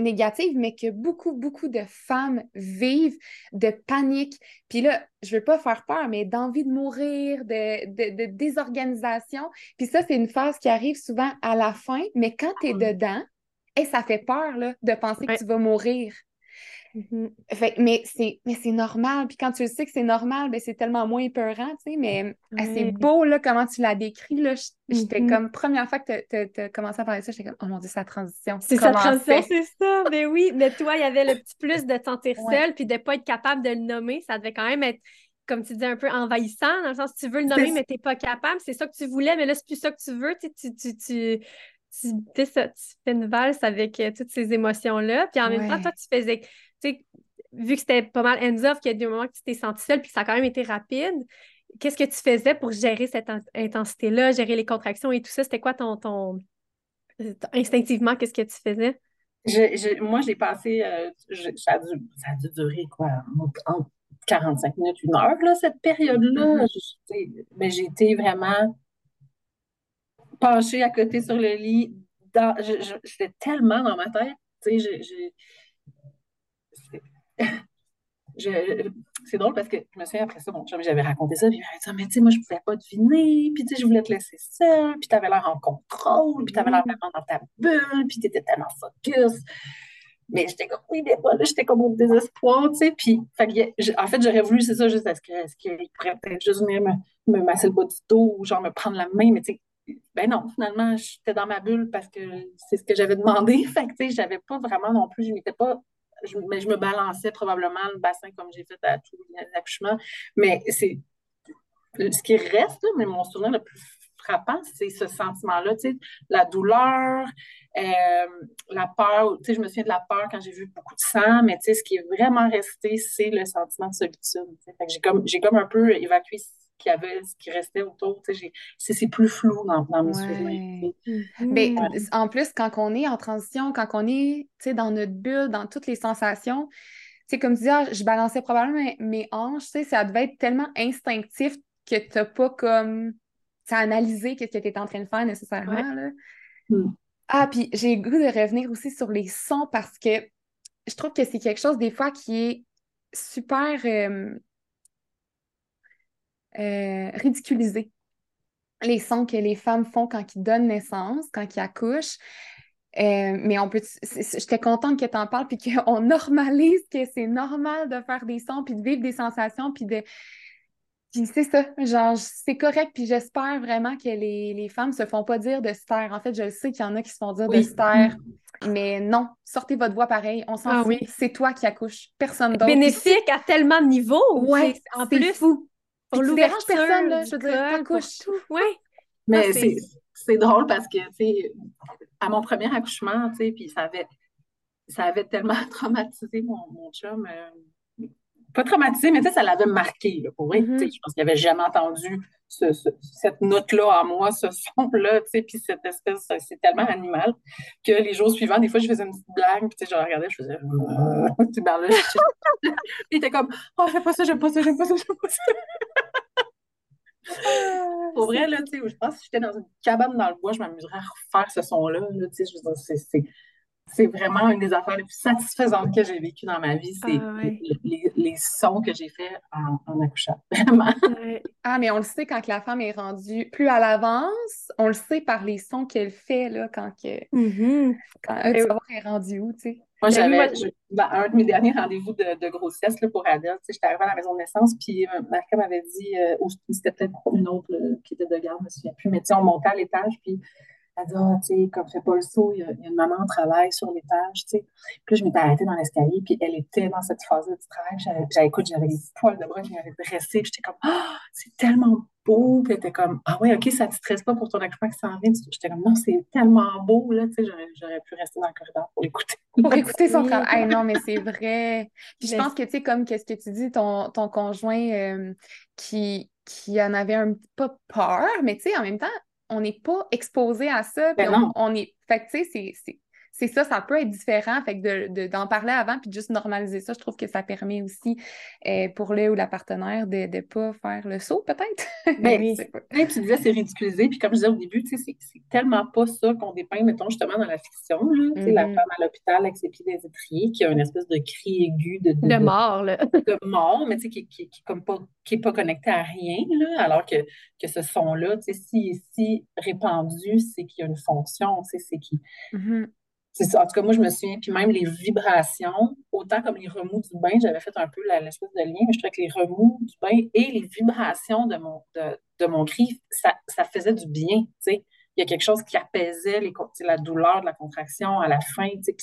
négative, mais que beaucoup, beaucoup de femmes vivent de panique. Puis là, je veux pas faire peur, mais d'envie de mourir, de, désorganisation. Puis ça, c'est une phase qui arrive souvent à la fin, mais quand tu es ah dedans, et ça fait peur là, de penser que tu vas mourir. Mm-hmm. mais c'est mais c'est normal. Puis quand tu le sais que c'est normal, ben c'est tellement moins épeurant, tu sais. Mais c'est beau, là, comment tu l'as décrit, là. J'étais mm-hmm. comme, première fois que tu as commencé à parler de ça, j'étais comme, oh mon Dieu, sa transition. C'est sa transition, c'est ça. Mais oui, mais toi, il y avait le petit plus de te sentir seule puis de ne pas être capable de le nommer. Ça devait quand même être, comme tu dis, un peu envahissant, dans le sens, tu veux le nommer, mais tu n'es pas capable. C'est ça que tu voulais, mais là, c'est plus ça que tu veux. Tu, tu, tu, tu, ça, tu fais une valse avec euh, toutes ces émotions-là. Puis en même temps, toi, tu faisais vu que c'était pas mal hands-off, qu'il y a des moments que tu t'es senti seule, puis ça a quand même été rapide, qu'est-ce que tu faisais pour gérer cette intensité-là, gérer les contractions et tout ça? C'était quoi ton, ton... instinctivement, qu'est-ce que tu faisais? moi, j'ai passé, euh, ça, a dû, durer quoi, 45 minutes, une heure, là, cette période-là. Mm-hmm. Mais j'ai été vraiment penchée à côté sur le lit. J'étais tellement dans ma tête. Tu sais, j'ai c'est drôle parce que je me souviens après ça, mon chum, j'avais raconté ça, puis il m'avait dit, mais tu sais, moi, je ne pouvais pas deviner, puis tu sais, je voulais te laisser seule, puis tu avais l'air en contrôle, puis tu avais l'air mm. vraiment dans ta bulle, puis tu étais tellement focus. Mais j'étais comme, oui, mais voilà, j'étais comme au désespoir, tu sais. Puis, en fait, j'aurais voulu, c'est ça, juste, est-ce qu'il pourrait peut-être juste venir me, me, masser le bas du dos ou genre me prendre la main, mais tu sais, ben non, finalement, j'étais dans ma bulle parce que c'est ce que j'avais demandé. Fait que, tu sais, j'avais pas vraiment non plus, je m'étais pas je, mais je me balançais probablement le bassin comme j'ai fait à tous les accouchements. Mais c'est ce qui reste, mais mon souvenir le plus frappant, c'est ce sentiment-là, la douleur, euh, la peur, je me souviens de la peur quand j'ai vu beaucoup de sang, mais ce qui est vraiment resté, c'est le sentiment de solitude. J'ai comme, comme un peu évacué qui avait, ce qui restait autour. C'est plus flou dans, dans mes souvenirs. Mais mm-hmm. en plus, quand on est en transition, quand on est dans notre bulle, dans toutes les sensations, c'est comme tu dis, ah, je balançais probablement mes, hanches, ça devait être tellement instinctif que tu n'as pas comme analysé ce que tu étais en train de faire nécessairement. Là. Mm. Ah, puis j'ai le goût de revenir aussi sur les sons parce que je trouve que c'est quelque chose des fois qui est super. Euh, euh, ridiculiser les sons que les femmes font quand ils donnent naissance, quand ils accouchent. Euh, mais on peut. J'étais contente que tu en parles, puis qu'on normalise que c'est normal de faire des sons, puis de vivre des sensations, puis de. Puis c'est ça, genre, c'est correct, puis j'espère vraiment que les, les femmes se font pas dire de se taire. En fait, je sais qu'il y en a qui se font dire de se taire, mais non, sortez votre voix pareil, on s'en ah fout, c'est toi qui accouches, personne d'autre. Bénéfique à tellement de niveaux. Ouais, en plus. fou. Pour tu déranges personne, là, je veux dire, t'accouches. Oui. Mais c'est drôle parce que, tu sais, à mon premier accouchement, tu sais, puis ça avait, ça avait tellement traumatisé mon, mon chum. Euh, pas traumatisé, mais tu sais, ça l'avait marqué, là, pour vrai. Mm-hmm. Je pense qu'il n'avait jamais entendu cette note-là en moi, ce son-là, tu sais, puis cette espèce, c'est tellement animal que les jours suivants, des fois, je faisais une petite blague, puis tu sais, je regardais, je faisais, tu là, puis il était comme, oh, j'aime pas ça, j'aime pas ça, j'aime pas ça, j'aime pas ça. Pour vrai, là, tu sais, je pense que si j'étais dans une cabane dans le bois, je m'amuserais à refaire ce son-là, tu sais, je veux dire, c'est c'est vraiment une des affaires les plus satisfaisantes que j'ai vécues dans ma vie. C'est ah, les, sons que j'ai faits en, accouchant. Vraiment. Ah, mais on le sait quand la femme est rendue plus à l'avance, on le sait par les sons qu'elle fait là, quand, que, quand euh, tu est rendue où, tu sais. Moi, j'avais ben, un de mes derniers rendez-vous de, grossesse là, pour Adèle. J'étais arrivée à la maison de naissance, puis euh, ma femme m'avait dit, euh, ou c'était peut-être une autre qui était de garde, je ne me souviens plus, mais on montait à l'étage, puis Elle dit, ah, tu sais, comme fais pas le saut, il y, a, une maman au travail sur l'étage, tu sais. Puis là, je m'étais arrêtée dans l'escalier, puis elle était dans cette phase-là du travail. J'avais, écoute, j'avais les poils de bras, je m'avais dressée, puis j'étais comme, ah, c'est tellement beau. Puis elle était comme, ah ouais, OK, ça te stresse pas pour ton accouchement qui s'en vient. J'étais comme, non, c'est tellement beau, là, tu sais, j'aurais, pu rester dans le corridor pour l'écouter. Pour écouter son travail. non, mais c'est vrai. Puis je pense que, tu sais, comme qu'est-ce que tu dis, ton, ton conjoint euh, qui, qui en avait un pas peur, mais tu sais, en même temps, on n'est pas exposé à ça. Ben on, est. Fait que, tu sais, c'est ça, ça peut être différent. Fait que d'en de, parler avant puis de juste normaliser ça, je trouve que ça permet aussi euh, pour le ou la partenaire de ne pas faire le saut, peut-être. Ben, oui. tu disais, c'est ridiculisé. Puis comme je disais au début, c'est tellement pas ça qu'on dépeint, mettons, justement, dans la fiction. Là, La mm-hmm. femme à l'hôpital avec ses pieds des étriers qui a une espèce de cri aigu de, de, mort, là. de mort, mais qui, qui, qui, comme pas, qui n'est pas connecté à rien, là, alors que, que ce son-là, si, si répandu, c'est qu'il y a une fonction, c'est qui. Mm-hmm. C'est ça. En tout cas, moi, je me souviens, puis même les vibrations, autant comme les remous du bain, j'avais fait un peu l'espèce de lien, mais je trouvais que les remous du bain et les vibrations de mon, de, mon cri, ça, ça, faisait du bien, tu sais. Il y a quelque chose qui apaisait les, la douleur de la contraction à la fin, tu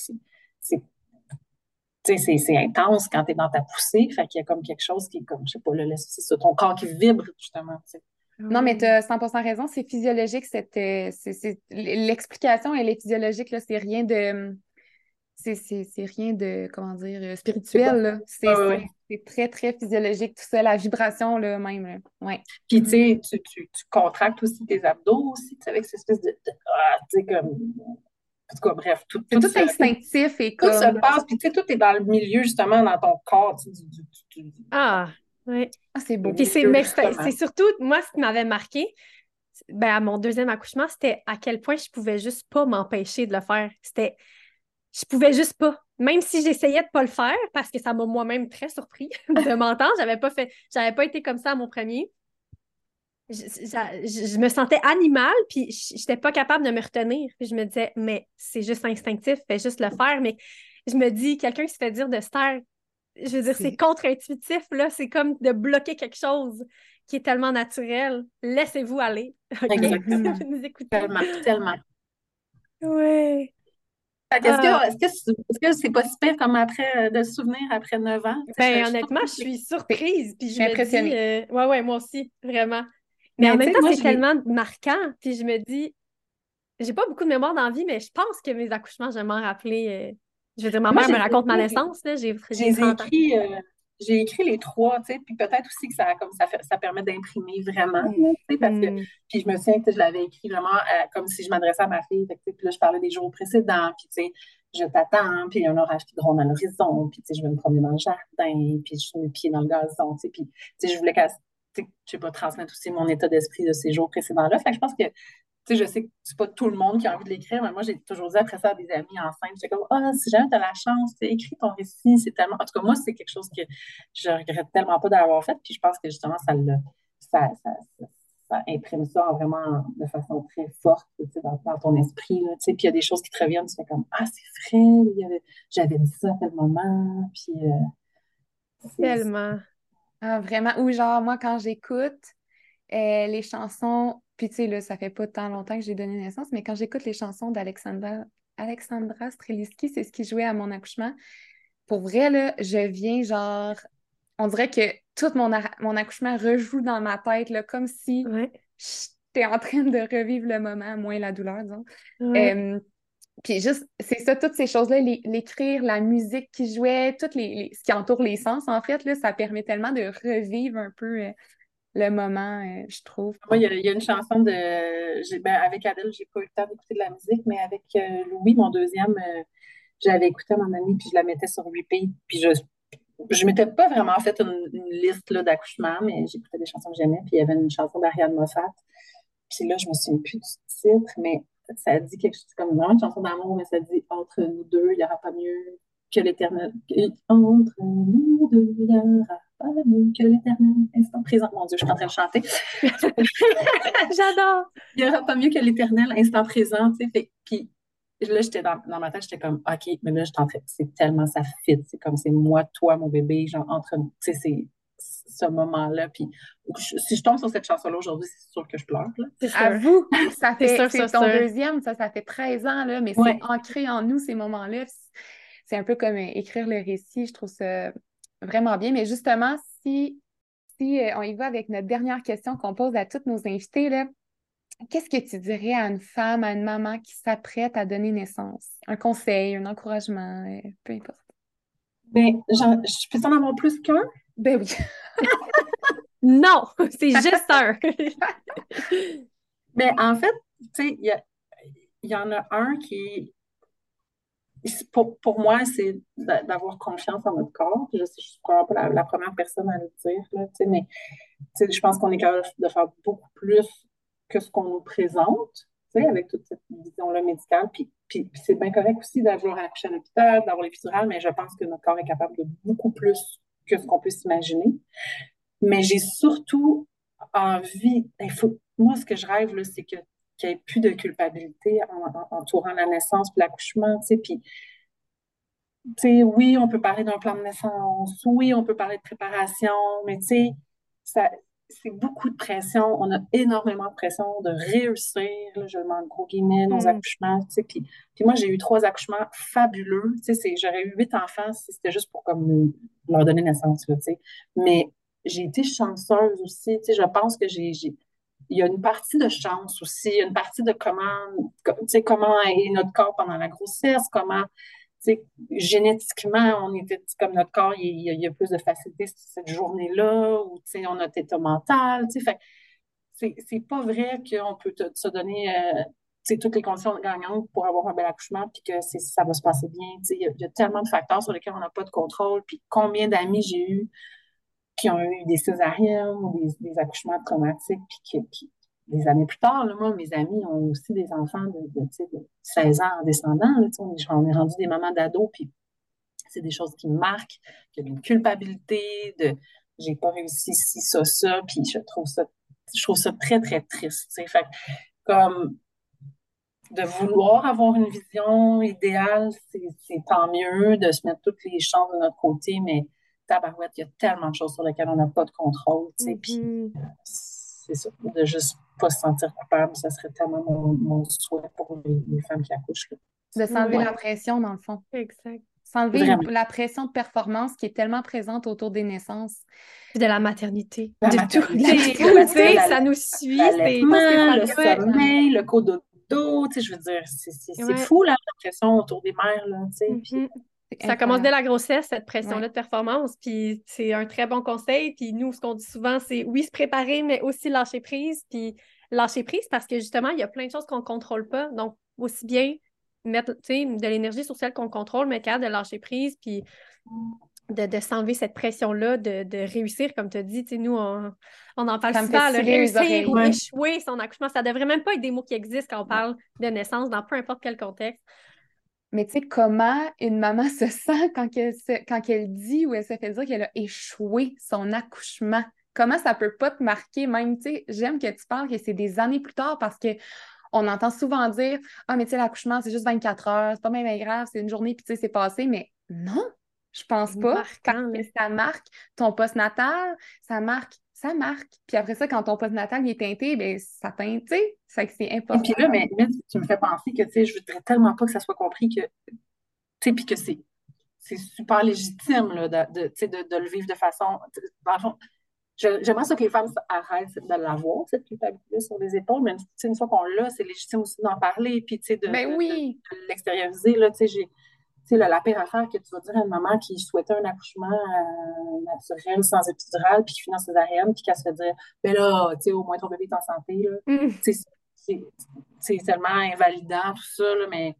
sais, c'est intense quand tu es dans ta poussée, fait qu'il y a comme quelque chose qui est comme, je sais pas, c'est ton corps qui vibre, justement, tu sais. Non, mais tu as 100% raison, c'est physiologique. Euh, l'explication, elle est physiologique, là, c'est rien de. C'est rien de, comment dire, euh, spirituel. C'est très, très physiologique, tout ça, la vibration, là, même. Ouais. Puis, tu sais, tu, tu, contractes aussi tes abdos, aussi, tu sais, avec cette espèce de. Ah, tu sais, comme. En tout cas, bref, tout, tout, tout instinctif et comme. Tout se passe, puis tu sais, tout est dans le milieu, justement, dans ton corps. ah! Oui. Ah, c'est beau. c'est surtout, moi, ce qui m'avait marqué, ben, à mon deuxième accouchement, c'était à quel point je pouvais juste pas m'empêcher de le faire. C'était. Je pouvais juste pas. Même si j'essayais de pas le faire, parce que ça m'a moi-même très surpris de m'entendre. J'avais pas fait. J'avais pas été comme ça à mon premier. Je, me sentais animale, puis j'étais pas capable de me retenir. Puis je me disais, mais c'est juste instinctif, fais juste le faire. Mais je me dis, quelqu'un qui se fait dire de se taire je veux dire, c'est contre-intuitif, là. C'est comme de bloquer quelque chose qui est tellement naturel. Laissez-vous aller. Exactement. Tellement, tellement. Oui. Est-ce que c'est pas super comme après euh, de souvenir après 9 ans? Ben, honnêtement, je suis surprise. Puis je, impressionnée. Oui, euh, ouais, moi aussi, vraiment. Mais, en même temps, c'est tellement marquant. Puis je me dis, j'ai pas beaucoup de mémoire dans la vie, mais je pense que mes accouchements, je vais m'en rappeler euh, je veux dire, ma mère me raconte ma naissance, j'ai écrit, euh, j'ai écrit les trois, tu sais, puis peut-être aussi que ça, comme ça, ça permet d'imprimer vraiment, tu sais, parce que, mm. puis je me souviens que je l'avais écrit vraiment euh, comme si je m'adressais à ma fille, puis là, je parlais des jours précédents, puis tu sais, je t'attends, puis il y a un orage qui gronde à l'horizon, puis tu sais, je vais me promener dans le jardin, puis je mets mes pieds dans le gazon, tu sais, puis tu sais, je voulais que, je sais pas, transmettre aussi mon état d'esprit de ces jours précédents-là. Fait que je pense que je sais que c'est pas tout le monde qui a envie de l'écrire, mais moi, j'ai toujours dit après ça à des amis enceintes, j'étais comme, ah, si jamais tu as la chance, écris ton récit, c'est tellement. En tout cas, moi, c'est quelque chose que je regrette tellement pas d'avoir fait, puis je pense que justement, ça, ça, ça, imprime ça vraiment de façon très forte dans, dans, ton esprit. Là, puis il y a des choses qui te reviennent, tu fais comme, ah, c'est vrai, j'avais dit ça à tel moment, puis. Euh, tellement. Ah, vraiment. Ou genre, moi, quand j'écoute euh, les chansons puis, tu sais, là, ça fait pas tant longtemps que j'ai donné naissance, mais quand j'écoute les chansons d'Alexandra Alexandra Streliski, c'est ce qui jouait à mon accouchement. Pour vrai, là, je viens genre. On dirait que tout mon, mon accouchement rejoue dans ma tête, là, comme si j'étais en train de revivre le moment, moins la douleur, disons. puis juste, c'est ça, toutes ces choses-là, l'écrire, la musique qui jouait, tout les, ce qui entoure les sens, en fait, là, ça permet tellement de revivre un peu euh, le moment, euh, je trouve. Moi, il y, a une chanson de. Ben, avec Adèle, j'ai pas eu le temps d'écouter de la musique, mais avec euh, Louis, mon deuxième, euh, j'avais écouté à mon ami, puis je la mettais sur repeat. Puis je je m'étais pas vraiment fait une, liste d'accouchements, mais j'écoutais des chansons que j'aimais. Puis il y avait une chanson d'Ariane Moffat. Puis là, je me souviens plus du titre, mais ça dit quelque chose comme vraiment une chanson d'amour, mais ça dit entre nous deux, il n'y aura pas mieux que l'éternel. Entre nous deux, il n'y aura pas mieux que l'éternel instant présent. Mon Dieu, je suis en train de chanter. J'adore. Il n'y aura pas mieux que l'éternel instant présent, tu sais. Puis là, j'étais dans, dans, ma tête, j'étais comme, OK, mais là, je c'est tellement ça fit. C'est comme, c'est moi, toi, mon bébé, genre, entre nous. Tu sais, c'est ce moment-là. Puis si je tombe sur cette chanson-là aujourd'hui, c'est sûr que je pleure. À vous, ça fait c'est ton deuxième, ça, ça fait 13 ans, là, mais c'est ancré en nous ces moments-là. C'est un peu comme euh, écrire le récit, je trouve ça vraiment bien. Mais justement, si, si euh, on y va avec notre dernière question qu'on pose à toutes nos invités, là, qu'est-ce que tu dirais à une femme, à une maman qui s'apprête à donner naissance? Un conseil, un encouragement, euh, peu importe. Ben, je peux en avoir plus qu'un? Ben oui. non, c'est juste un. ben, en fait, tu sais, il y, en a un qui, pour, pour moi, c'est d'avoir confiance en notre corps. Je ne suis pas la, première personne à le dire, là, mais je pense qu'on est capable de faire beaucoup plus que ce qu'on nous présente, avec toute cette vision-là médicale. Puis, puis, c'est bien correct aussi d'avoir accouché à l'hôpital, d'avoir les mais je pense que notre corps est capable de beaucoup plus que ce qu'on peut s'imaginer. Mais j'ai surtout envie, moi, ce que je rêve, c'est que qu'il n'y ait plus de culpabilité en, entourant la naissance puis l'accouchement, tu sais, puis tu sais, oui, on peut parler d'un plan de naissance, oui, on peut parler de préparation, mais tu sais, c'est beaucoup de pression. On a énormément de pression de réussir, je demande gros guillemets, nos mm. accouchements. Tu sais, puis, puis moi, j'ai eu trois accouchements fabuleux. Tu sais, j'aurais eu huit enfants si c'était juste pour comme, leur donner naissance. tu sais. Mais j'ai été chanceuse aussi. Tu sais, je pense que j'ai, il y a une partie de chance aussi, une partie de comment, comment est notre corps pendant la grossesse, comment génétiquement, on était comme notre corps, il, y a plus de facilité cette journée-là, ou on a notre état mental. Fait, c'est pas vrai qu'on peut se donner euh, toutes les conditions gagnantes pour avoir un bel accouchement, puis que ça va se passer bien. Il y, a tellement de facteurs sur lesquels on n'a pas de contrôle. Puis combien d'amis j'ai eu qui ont eu des césariennes ou des, accouchements traumatiques, puis qui, des années plus tard, moi, mes amis ont aussi des enfants de, 16 ans en descendant. on, est, rendu des mamans d'ados, puis c'est des choses qui me marquent, qu'il y a une culpabilité de j'ai pas réussi ci, ça, ça, puis je trouve ça, je trouve ça très, très triste. Fait comme de vouloir avoir une vision idéale, c'est tant mieux de se mettre toutes les chances de notre côté, mais tabarouette, il y a tellement de choses sur lesquelles on n'a pas de contrôle, tu puis mm-hmm. euh, c'est ça, de juste pas se sentir coupable, ça serait tellement mon, souhait pour les, femmes qui accouchent. De s'enlever la pression, dans le fond. Exact. S'enlever la pression de performance qui est tellement présente autour des naissances. De la maternité. de tout. ça nous suit. Le sommeil, le cododo, tu sais, je veux dire, c'est fou, là, la pression autour des mères, là, tu sais. Mm-hmm. Ça commence dès la grossesse, cette pression-là de performance, puis c'est un très bon conseil. Puis nous, ce qu'on dit souvent, c'est oui, se préparer, mais aussi lâcher prise. Puis lâcher prise parce que justement, il y a plein de choses qu'on ne contrôle pas. Donc, aussi bien mettre de l'énergie sur celles qu'on contrôle, mais capable de lâcher prise, puis de, de s'enlever cette pression-là, de, de, réussir, comme tu as dit. Nous, on, on en parle souvent, le réussir ou échouer son accouchement. Ça ne devrait même pas être des mots qui existent quand on parle de naissance dans peu importe quel contexte. Mais tu sais, comment une maman se sent quand elle, quand elle dit ou elle se fait dire qu'elle a échoué son accouchement? Comment ça peut pas te marquer? Même, tu sais, j'aime que tu parles que c'est des années plus tard parce que on entend souvent dire Ah, mais tu sais, l'accouchement, c'est juste 24 heures, c'est pas même grave, c'est une journée, puis tu sais, c'est passé. Mais non, je pense pas. Parce que ça marque ton post-natal, ça marque ça marque. Puis après ça, quand ton post-natal est teinté, ben, ça teinte, tu sais. C'est important. Et puis là, mais, tu me fais penser que, tu sais, je voudrais tellement pas que ça soit compris que, tu sais, puis que c'est super légitime, là, de, de, de, de, le vivre de façon. J'aimerais ça que les femmes arrêtent de l'avoir, cette culpabilité sur les épaules, mais une fois qu'on l'a, c'est légitime aussi d'en parler, puis, tu sais, de, ben oui. de l'extérioriser, là, tu sais, j'ai sais, la pire affaire que tu vas dire à une maman qui souhaitait un accouchement euh, naturel, sans épidural, puis qui finit en césarienne, puis qu'elle se fait dire, ben là, tu sais, au moins ton bébé est en santé, là. Mm. C'est tellement invalidant, tout ça, là, mais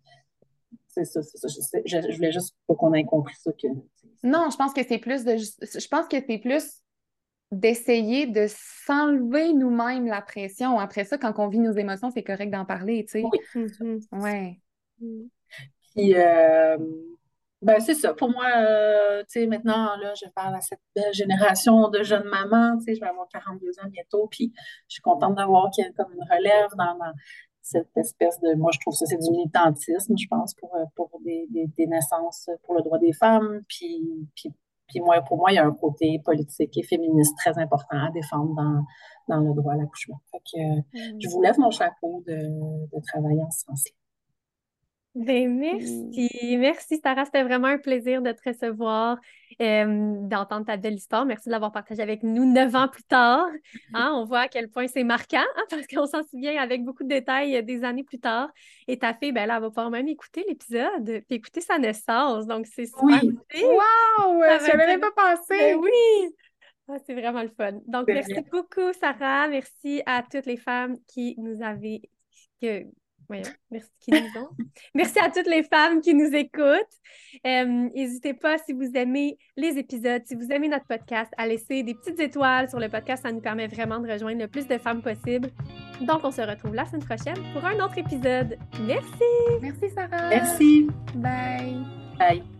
c'est ça, c'est ça. Je, voulais juste pas qu'on ait compris ça. Que, non, je pense que c'est plus de. Je pense que c'est plus d'essayer de s'enlever nous-mêmes la pression. Après ça, quand on vit nos émotions, c'est correct d'en parler, tu sais. Oui. Mm-hmm. Ouais. Mm. Puis, euh, ben, c'est ça. Pour moi, euh, tu sais, maintenant, là, je parle à cette belle génération de jeunes mamans. Tu sais, je vais avoir 42 ans bientôt. Puis, je suis contente d'avoir qu'il y ait comme une relève dans, cette espèce de. Moi, je trouve ça, c'est du militantisme, je pense, pour, euh, pour des, des, naissances, pour le droit des femmes. Puis, puis puis moi, pour moi, il y a un côté politique et féministe très important à défendre dans, dans le droit à l'accouchement. Fait que mm. je vous lève mon chapeau de, de travailler en ce sens-là. Ben, merci. Merci, Sarah. C'était vraiment un plaisir de te recevoir, d'entendre ta belle histoire. Merci de l'avoir partagée avec nous neuf ans plus tard. Hein, on voit à quel point c'est marquant hein, parce qu'on s'en souvient avec beaucoup de détails euh, des années plus tard. Et ta fille, ben, là, elle va pouvoir même écouter l'épisode puis écouter sa naissance. Donc, c'est super. Oui. Wow! Je n'avais pas pensé. Ben oui! Ah, c'est vraiment le fun. Donc, merci beaucoup, Sarah. Merci à toutes les femmes qui nous avaient, que, merci qui nous ont. Merci à toutes les femmes qui nous écoutent. Euh, n'hésitez pas, si vous aimez les épisodes, si vous aimez notre podcast, à laisser des petites étoiles sur le podcast. Ça nous permet vraiment de rejoindre le plus de femmes possible. Donc, on se retrouve la semaine prochaine pour un autre épisode. Merci. Merci, Sarah. Merci. Bye. Bye.